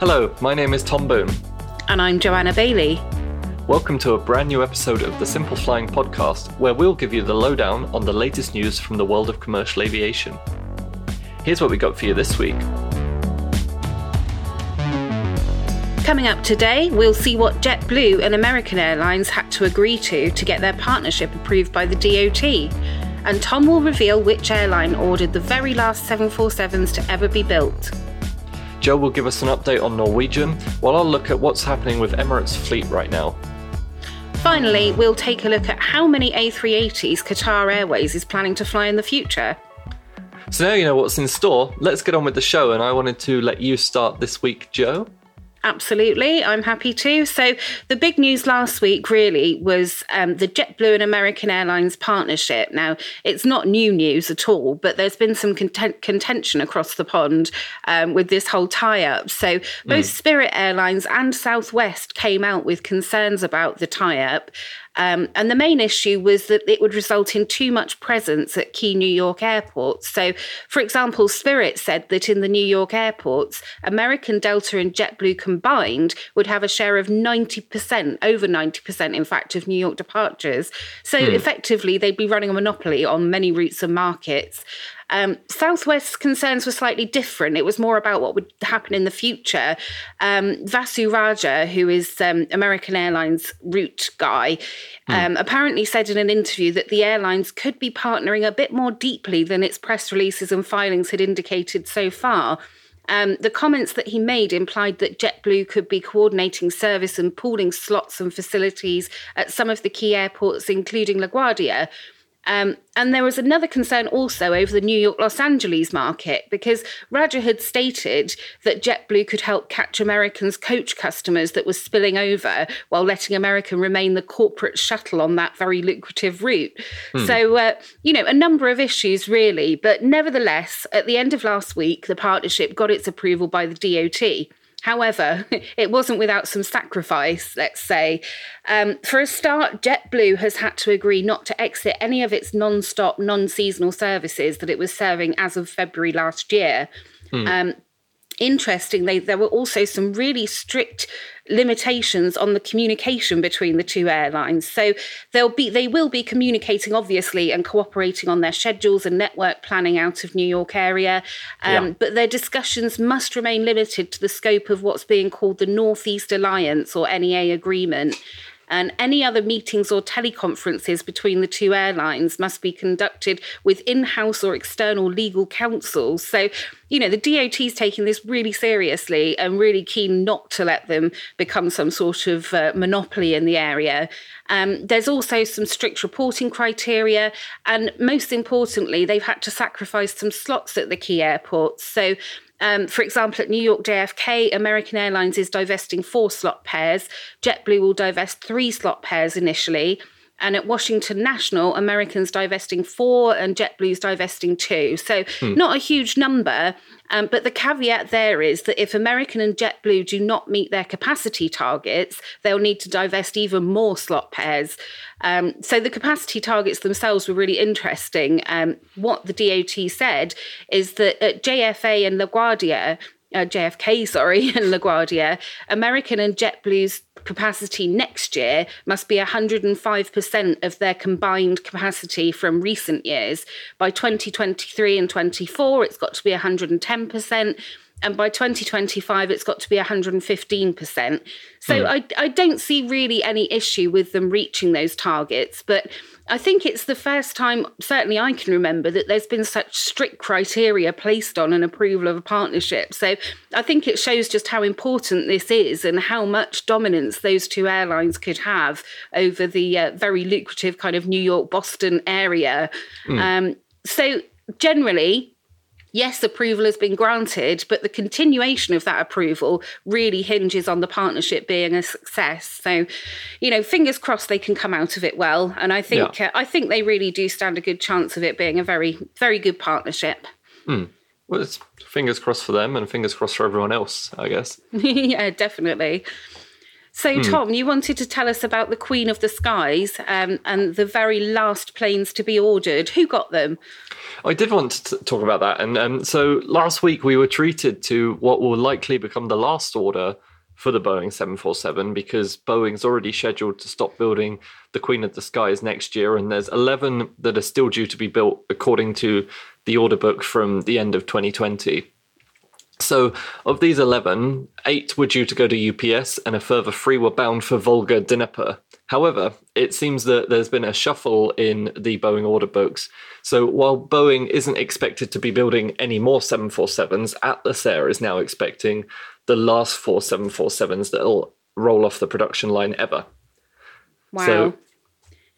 Hello, my name is Tom Boone. And I'm Joanna Bailey. Welcome to a brand new episode of the Simple Flying Podcast, where we'll give you the lowdown on the latest news from the world of commercial aviation. Here's what we got for you this week. Coming up today, we'll see what JetBlue and American Airlines had to agree to to get their partnership approved by the DOT. And Tom will reveal which airline ordered the very last 747s to ever be built. Joe will give us an update on Norwegian, while I'll look at what's happening with Emirates' fleet right now. Finally, we'll take a look at how many A380s Qatar Airways is planning to fly in the future. So now you know what's in store, let's get on with the show, and I wanted to let you start this week, Joe. Absolutely, I'm happy to. So, the big news last week really was um, the JetBlue and American Airlines partnership. Now, it's not new news at all, but there's been some content- contention across the pond um, with this whole tie up. So, both mm. Spirit Airlines and Southwest came out with concerns about the tie up. Um, and the main issue was that it would result in too much presence at key New York airports. So, for example, Spirit said that in the New York airports, American Delta and JetBlue combined would have a share of 90%, over 90%, in fact, of New York departures. So, mm. effectively, they'd be running a monopoly on many routes and markets. Um, Southwest's concerns were slightly different. It was more about what would happen in the future. Um, Vasu Raja, who is um, American Airlines route guy, mm. apparently said in an interview that the airlines could be partnering a bit more deeply than its press releases and filings had indicated so far. Um, the comments that he made implied that JetBlue could be coordinating service and pooling slots and facilities at some of the key airports, including LaGuardia. Um, and there was another concern also over the New York Los Angeles market because Raja had stated that JetBlue could help catch Americans' coach customers that were spilling over while letting American remain the corporate shuttle on that very lucrative route. Hmm. So, uh, you know, a number of issues really. But nevertheless, at the end of last week, the partnership got its approval by the DOT. However, it wasn't without some sacrifice, let's say. Um, for a start, JetBlue has had to agree not to exit any of its non stop, non seasonal services that it was serving as of February last year. Hmm. Um, interestingly, there were also some really strict limitations on the communication between the two airlines. So they'll be they will be communicating obviously and cooperating on their schedules and network planning out of New York area. Um, yeah. But their discussions must remain limited to the scope of what's being called the Northeast Alliance or NEA agreement and any other meetings or teleconferences between the two airlines must be conducted with in house or external legal counsel. So, you know, the DOT is taking this really seriously and really keen not to let them become some sort of uh, monopoly in the area. Um, there's also some strict reporting criteria, and most importantly, they've had to sacrifice some slots at the key airports. So, um, for example, at New York JFK, American Airlines is divesting four slot pairs. JetBlue will divest three slot pairs initially. And at Washington National, Americans divesting four and JetBlue's divesting two. So, hmm. not a huge number. Um, but the caveat there is that if American and JetBlue do not meet their capacity targets, they'll need to divest even more slot pairs. Um, so the capacity targets themselves were really interesting. Um, what the DOT said is that at JFA and LaGuardia, uh, JFK, sorry, and LaGuardia, American and JetBlue's capacity next year must be 105% of their combined capacity from recent years. By 2023 and 24, it's got to be 110% and by 2025 it's got to be 115%. So mm. I, I don't see really any issue with them reaching those targets, but I think it's the first time, certainly I can remember, that there's been such strict criteria placed on an approval of a partnership. So I think it shows just how important this is and how much dominance those two airlines could have over the uh, very lucrative kind of New York Boston area. Mm. Um, so generally, yes, approval has been granted, but the continuation of that approval really hinges on the partnership being a success. So, you know, fingers crossed they can come out of it well, and I think yeah. uh, I think they really do stand a good chance of it being a very very good partnership. Hmm. Well, it's fingers crossed for them and fingers crossed for everyone else, I guess. yeah, definitely. So, mm. Tom, you wanted to tell us about the Queen of the Skies um, and the very last planes to be ordered. Who got them? I did want to talk about that. And um, so last week we were treated to what will likely become the last order for the Boeing 747 because Boeing's already scheduled to stop building the Queen of the Skies next year. And there's 11 that are still due to be built according to the order book from the end of 2020. So, of these 11, eight were due to go to UPS and a further three were bound for Volga-Dnepr. However, it seems that there's been a shuffle in the Boeing order books. So, while Boeing isn't expected to be building any more 747s, Atlas Air is now expecting the last four 747s that'll roll off the production line ever. Wow. So,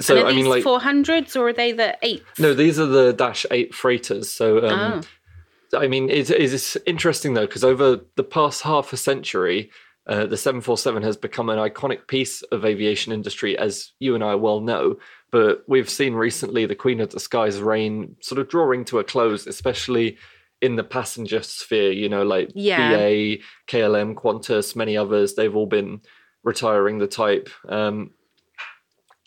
so I mean, like 400s or are they the eight? No, these are the Dash 8 freighters. So, um, oh I mean, it's, it's interesting though, because over the past half a century, uh, the 747 has become an iconic piece of aviation industry, as you and I well know. But we've seen recently the Queen of the Skies reign sort of drawing to a close, especially in the passenger sphere, you know, like yeah. BA, KLM, Qantas, many others, they've all been retiring the type. Um,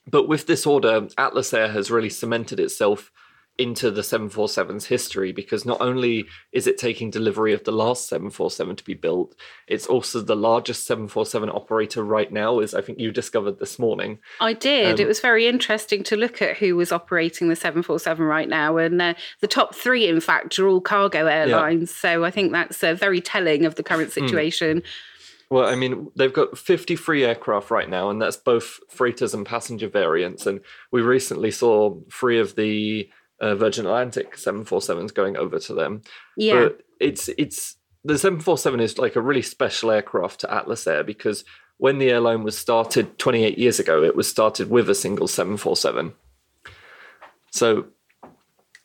but with this order, Atlas Air has really cemented itself into the 747's history because not only is it taking delivery of the last 747 to be built it's also the largest 747 operator right now as i think you discovered this morning i did um, it was very interesting to look at who was operating the 747 right now and uh, the top three in fact are all cargo airlines yeah. so i think that's uh, very telling of the current hmm. situation mm. Well, I mean, they've got 53 aircraft right now, and that's both freighters and passenger variants. And we recently saw three of the uh, Virgin Atlantic 747s going over to them. Yeah. But it's it's the 747 is like a really special aircraft to Atlas Air because when the airline was started 28 years ago, it was started with a single 747. So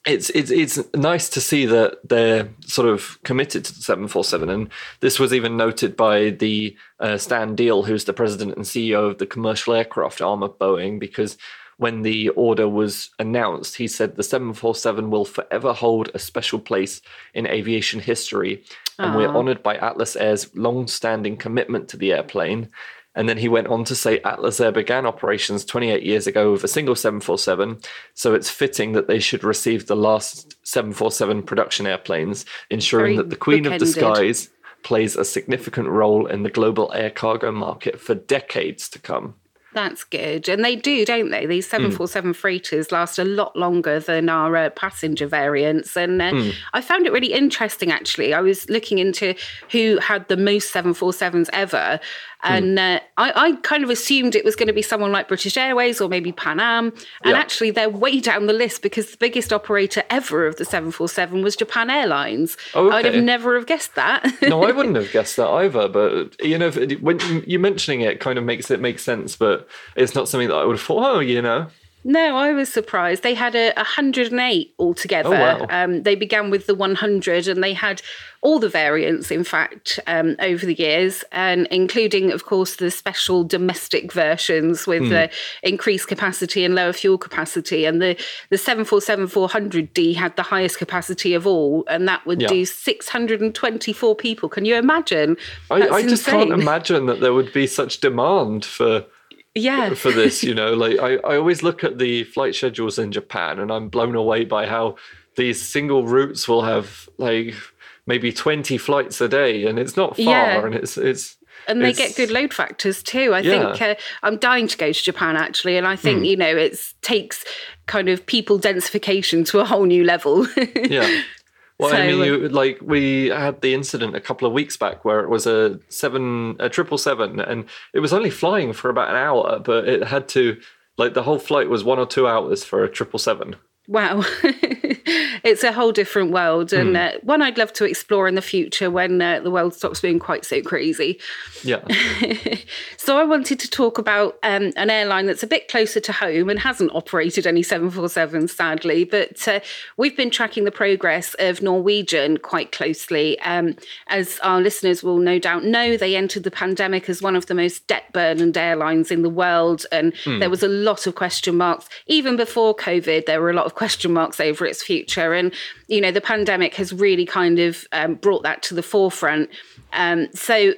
it's it's it's nice to see that they're sort of committed to the 747 and this was even noted by the uh, Stan Deal who's the president and CEO of the commercial aircraft arm of Boeing because when the order was announced, he said the 747 will forever hold a special place in aviation history. And we're honored by Atlas Air's long standing commitment to the airplane. And then he went on to say Atlas Air began operations 28 years ago with a single 747, so it's fitting that they should receive the last 747 production airplanes, ensuring Very that the Queen bookended. of the Skies plays a significant role in the global air cargo market for decades to come. That's good. And they do, don't they? These 747 mm. freighters last a lot longer than our uh, passenger variants. And uh, mm. I found it really interesting, actually. I was looking into who had the most 747s ever. Hmm. And mm. uh, I, I, kind of assumed it was going to be someone like British Airways or maybe Pan Am. And yeah. actually, they're way down the list because the biggest operator ever of the 747 was Japan Airlines. Oh, okay. I'd have never have guessed that. no, I wouldn't have guessed that either. But, you know, when you mentioning it kind of makes it make sense, but it's not something that I would have thought, oh, you know. No, I was surprised. They had a 108 altogether. Oh, wow. um, they began with the 100 and they had all the variants, in fact, um, over the years, and including, of course, the special domestic versions with mm. the increased capacity and lower fuel capacity. And the, the 747 400D had the highest capacity of all, and that would yeah. do 624 people. Can you imagine? I, I just can't imagine that there would be such demand for yeah for this you know like I, I always look at the flight schedules in japan and i'm blown away by how these single routes will have like maybe 20 flights a day and it's not far yeah. and it's it's and they get good load factors too. I yeah. think uh, I'm dying to go to Japan actually, and I think mm. you know it takes kind of people densification to a whole new level. yeah, well, so, I mean, you, uh, like we had the incident a couple of weeks back where it was a seven, a triple seven, and it was only flying for about an hour, but it had to, like, the whole flight was one or two hours for a triple seven. Wow, it's a whole different world, and mm. uh, one I'd love to explore in the future when uh, the world stops being quite so crazy. Yeah. so I wanted to talk about um, an airline that's a bit closer to home and hasn't operated any 747s, sadly, but uh, we've been tracking the progress of Norwegian quite closely. Um, as our listeners will no doubt know, they entered the pandemic as one of the most debt burdened airlines in the world, and mm. there was a lot of question marks. Even before COVID, there were a lot of question marks over its future. And, you know, the pandemic has really kind of um, brought that to the forefront. Um, so,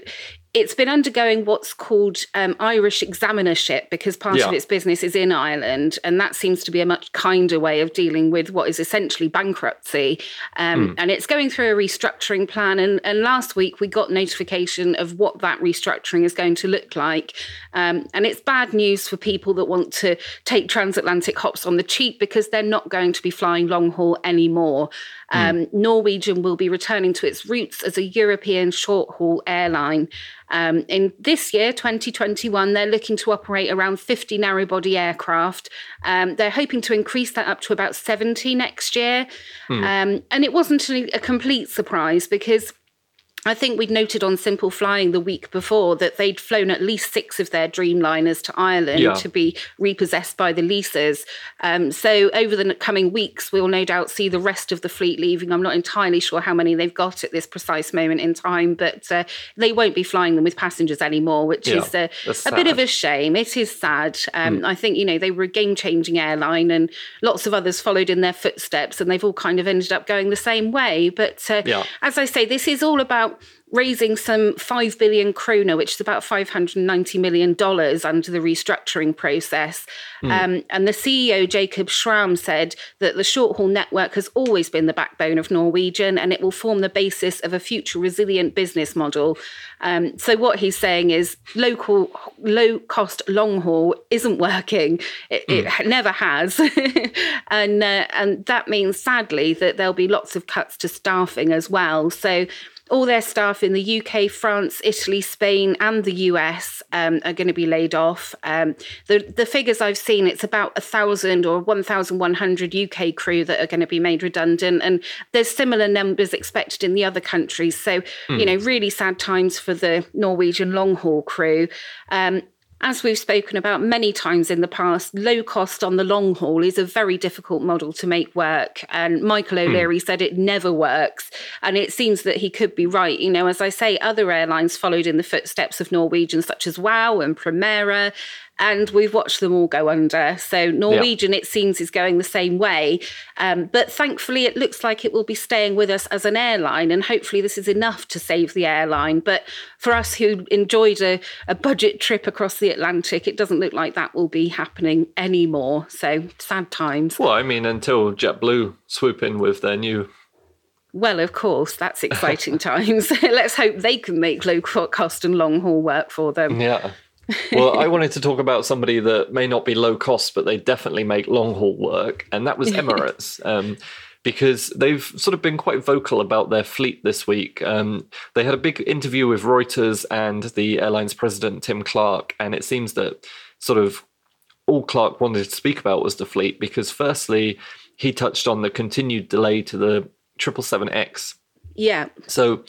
it's been undergoing what's called um, Irish examinership because part Yeah. of its business is in Ireland, and that seems to be a much kinder way of dealing with what is essentially bankruptcy. Um, And it's going through a restructuring plan. And, and last week we got notification of what that restructuring is going to look like. Um, and it's bad news for people that want to take transatlantic hops on the cheap because they're not going to be flying long haul anymore. Um, Norwegian will be returning to its roots as a European short haul airline. Um, in this year, 2021, they're looking to operate around 50 narrow body aircraft. Um, they're hoping to increase that up to about 70 next year. Um, and it wasn't a, a complete surprise because I think we'd noted on Simple Flying the week before that they'd flown at least six of their Dreamliners to Ireland Yeah. to be repossessed by the leases. Um, so over the coming weeks, we'll no doubt see the rest of the fleet leaving. I'm not entirely sure how many they've got at this precise moment in time, but uh, they won't be flying them with passengers anymore, which Yeah, is uh, that's a bit of a shame. It is sad. Um, I think, you know, they were a game changing airline and lots of others followed in their footsteps and they've all kind of ended up going the same way. But uh, Yeah. as I say, this is all about raising some 5 billion kroner, which is about $590 million under the restructuring process. Um, and the CEO, Jacob Schram, said that the short haul network has always been the backbone of Norwegian and it will form the basis of a future resilient business model. Um, so, what he's saying is local, low cost long haul isn't working. It, it never has. and, uh, and that means, sadly, that there'll be lots of cuts to staffing as well. So, all their staff in the UK, France, Italy, Spain, and the US um, are going to be laid off. Um, the the figures I've seen, it's about a thousand or one thousand one hundred UK crew that are going to be made redundant, and there's similar numbers expected in the other countries. So you know, really sad times for the Norwegian long haul crew. Um, as we've spoken about many times in the past, low cost on the long haul is a very difficult model to make work. And Michael hmm. O'Leary said it never works. And it seems that he could be right. You know, as I say, other airlines followed in the footsteps of Norwegian, such as WOW and Primera. And we've watched them all go under. So Norwegian, it seems, is going the same way. Um, but thankfully, it looks like it will be staying with us as an airline. And hopefully, this is enough to save the airline. But for us who enjoyed a, a budget trip across the Atlantic, it doesn't look like that will be happening anymore. So sad times. Well, I mean, until JetBlue swoop in with their new. Well, of course, that's exciting times. Let's hope they can make low cost and long haul work for them. Yeah. Well, I wanted to talk about somebody that may not be low cost, but they definitely make long haul work, and that was Emirates. um, because they've sort of been quite vocal about their fleet this week. Um, they had a big interview with Reuters and the airline's president, Tim Clark, and it seems that sort of all Clark wanted to speak about was the fleet because, firstly, he touched on the continued delay to the 777X Yeah. so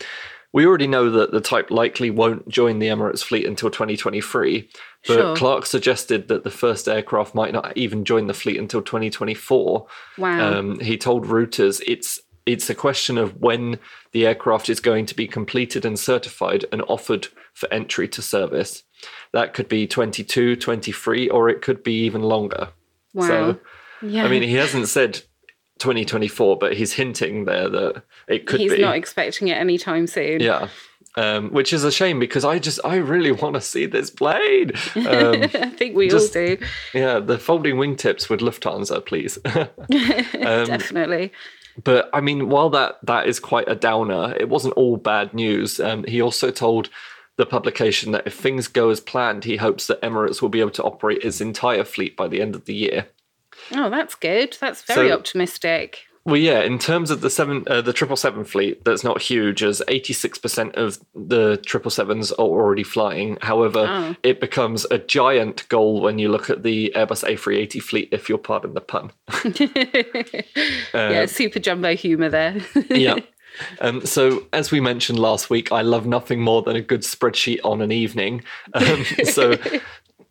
we already know that the type likely won't join the Emirates fleet until 2023. But Sure. Clark suggested that the first aircraft might not even join the fleet until 2024. Wow. Um, he told Reuters it's it's a question of when the aircraft is going to be completed and certified and offered for entry to service. That could be 22, 23, or it could be even longer. wow. So, yeah. I mean, he hasn't said 2024, but he's hinting there that it could He's be. not expecting it anytime soon. Yeah. Um, which is a shame because I just I really want to see this plane. Um, I think we just- all do. yeah, the folding wingtips with Lufthansa, please. Um, Definitely. but I mean, while that that is quite a downer, it wasn't all bad news. Um, he also told the publication that if things go as planned, he hopes that Emirates will be able to operate its entire fleet by the end of the year. Oh, that's good. That's very So- optimistic. Well, yeah. In terms of the seven, uh, the triple seven fleet, that's not huge, as eighty six percent of the triple sevens are already flying. However, Oh. it becomes a giant goal when you look at the Airbus A three eighty fleet, if you'll pardon the pun. yeah, super jumbo humour there. yeah. Um, so, as we mentioned last week, I love nothing more than a good spreadsheet on an evening. Um, so,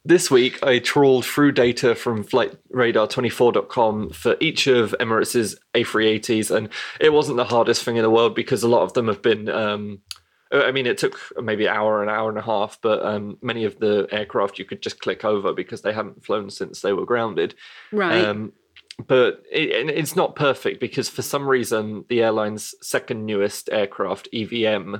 this week I trawled through data from FlightRadar24.com for each of Emirates' A380s, and it wasn't the hardest thing in the world because a lot of them have been. Um, I mean, it took maybe an hour, an hour and a half, but um, many of the aircraft you could just click over because they haven't flown since they were grounded. right. Um, but it, it's not perfect because for some reason the airline's second newest aircraft, EVM,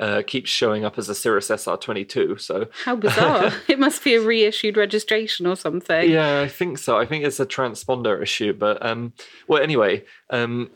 uh, keeps showing up as a Cirrus SR22. So How bizarre. it must be a reissued registration or something. yeah, I think so. I think it's a transponder issue. But um, well, anyway, um,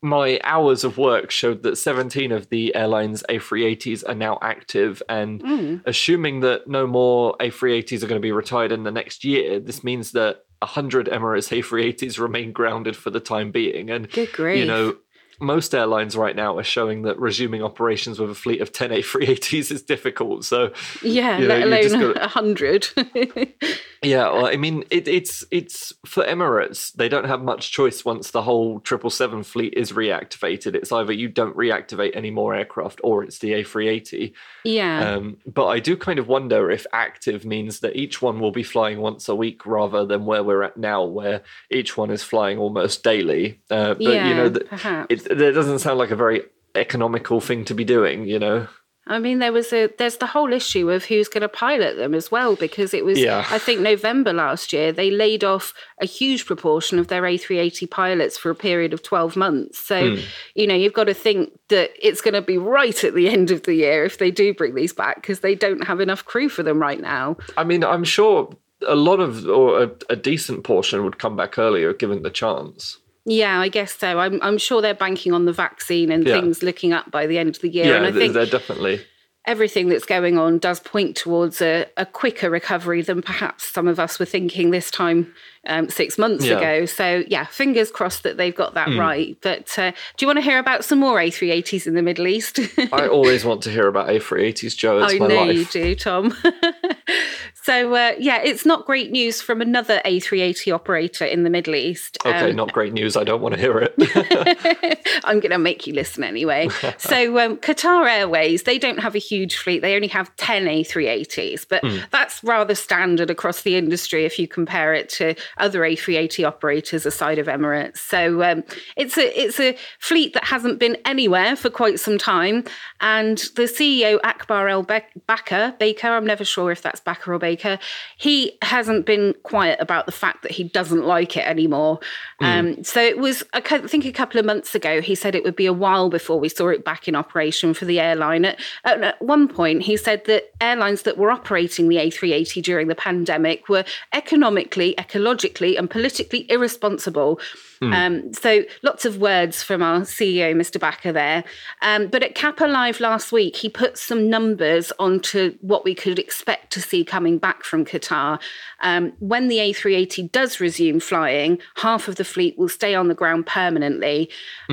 my hours of work showed that 17 of the airline's A380s are now active. And Mm. assuming that no more A380s are going to be retired in the next year, this means that 100 Emirates A380s remain grounded for the time being. And, Good grief. you know, most airlines right now are showing that resuming operations with a fleet of 10 A380s is difficult. So, yeah, you know, let alone gotta- a hundred. yeah, well, I mean, it, it's it's for Emirates. They don't have much choice once the whole triple seven fleet is reactivated. It's either you don't reactivate any more aircraft, or it's the A380. yeah. Um, but I do kind of wonder if active means that each one will be flying once a week rather than where we're at now, where each one is flying almost daily. Uh, but yeah, you know, th- perhaps. it, that doesn't sound like a very economical thing to be doing. You know. I mean, there was a there's the whole issue of who's going to pilot them as well, because it was Yeah. I think November last year they laid off a huge proportion of their A380 pilots for a period of 12 months. So Hmm. you know you've got to think that it's going to be right at the end of the year if they do bring these back because they don't have enough crew for them right now. I mean, I'm sure a lot of or a, a decent portion would come back earlier given the chance. Yeah, I guess so. I'm I'm sure they're banking on the vaccine and Yeah. things looking up by the end of the year. Yeah, and I think they're definitely. everything that's going on does point towards a, a quicker recovery than perhaps some of us were thinking this time um, six months Yeah. ago. So, yeah, fingers crossed that they've got that right. But uh, do you want to hear about some more A380s in the Middle East? I always want to hear about A380s, Joe. It's I my know life. you do, Tom. so, uh, yeah, it's not great news from another A380 operator in the Middle East. Okay, Um, not great news. I don't want to hear it. I'm going to make you listen anyway. so, um, Qatar Airways, they don't have a huge fleet. They only have 10 A380s, but that's rather standard across the industry if you compare it to other A380 operators aside of Emirates. So, um, it's a it's a fleet that hasn't been anywhere for quite some time. And the CEO, Akbar Al Baker Baker, I'm never sure if that's Baker or Baker, he hasn't been quiet about the fact that he doesn't like it anymore. Um, so it was, I think a couple of months ago, he said it would be a while before we saw it back in operation for the airline. At, at one point, he said that airlines that were operating the A380 during the pandemic were economically, ecologically, and politically irresponsible. Um, so lots of words from our CEO, Mr. Backer, there. Um, but at CAPA Live last week, he put some numbers onto what we could expect to see coming back from Qatar. Um, when the A380 does resume flying, half of the fleet will stay on the ground permanently.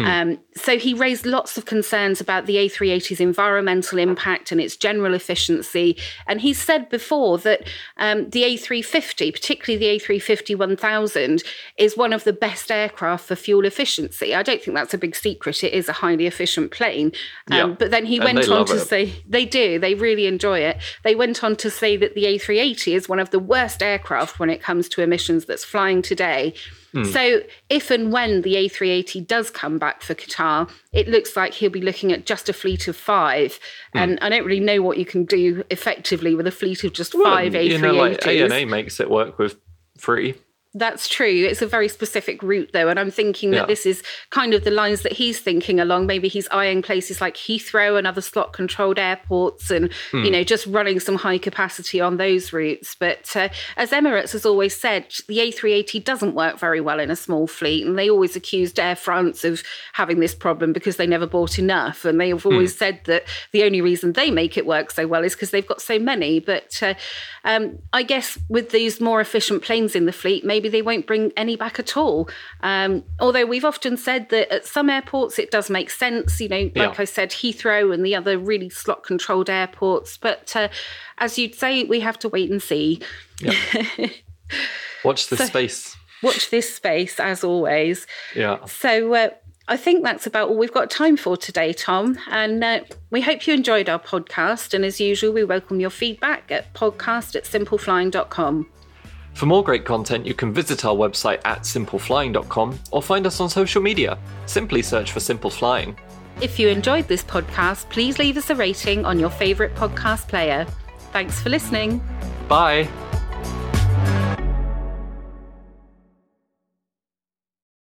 Um, so he raised lots of concerns about the A380's environmental impact and its general efficiency. And he said before that um, the A350, particularly the A350 1000, is one of the best aircraft for fuel efficiency. I don't think that's a big secret. It is a highly efficient plane. Um, Yeah. But then he And went on to it. say they do, they really enjoy it. They went on to say that the A380 is one of the worst aircraft when it comes to emissions that's flying today. Hmm. So, if and when the A380 does come back for Qatar, it looks like he'll be looking at just a fleet of five. Hmm. And I don't really know what you can do effectively with a fleet of just five A380s. you know, like ANA makes it work with three. That's true. It's a very specific route, though. And I'm thinking that Yeah. this is kind of the lines that he's thinking along. Maybe he's eyeing places like Heathrow and other slot controlled airports and, Hmm. you know, just running some high capacity on those routes. But uh, as Emirates has always said, the A380 doesn't work very well in a small fleet. And they always accused Air France of having this problem because they never bought enough. And they have always said that the only reason they make it work so well is because they've got so many. But uh, um, I guess with these more efficient planes in the fleet, maybe they won't bring any back at all. Um, although we've often said that at some airports it does make sense, you know, like Yeah. I said, Heathrow and the other really slot controlled airports. But uh, as you'd say, we have to wait and see. Watch the space. Watch this space, as always. Yeah. So uh, I think that's about all we've got time for today, Tom. And uh, we hope you enjoyed our podcast. And as usual, we welcome your feedback at podcast at simpleflying.com. For more great content, you can visit our website at simpleflying.com or find us on social media. Simply search for Simple Flying. If you enjoyed this podcast, please leave us a rating on your favourite podcast player. Thanks for listening. Bye.